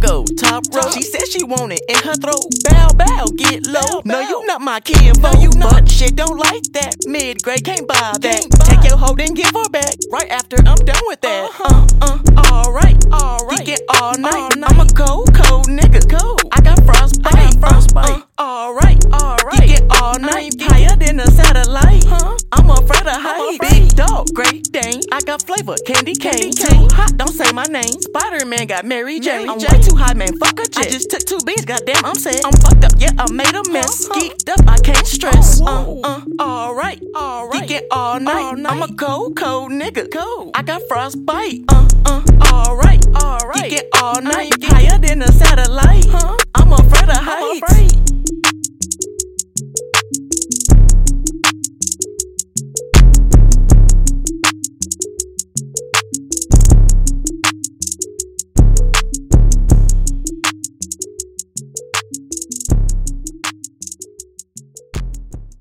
top row. She said she want it in her throat. Bow, bow, get low. No, you not my kid, no, you not. But shit don't like that. Mid grade can't buy that. Take your hoe, then give her back. Right after I'm done with that. Uh, uh, alright, alright. Geeking all night. I'm a cold, cold nigga. Cold. I got frostbite. I got frostbite. Uh, uh, alright, alright. Geeking all night. Higher than a satellite. Huh? I'm afraid of height. Dog, great Dane. I got flavor, candy cane. Too hot, don't say my name. Spider Man got Mary Jane. I'm way too hot, man. Fuck a jet. I just took two beans, goddamn, I'm sad. I'm fucked up, yeah, I made a mess. Geeked up, I can't stress. Uh, uh, alright, alright. Geeking all night. I'm a cold, cold nigga. Cold. I got frostbite. Uh, uh, alright, alright. Geeking all night.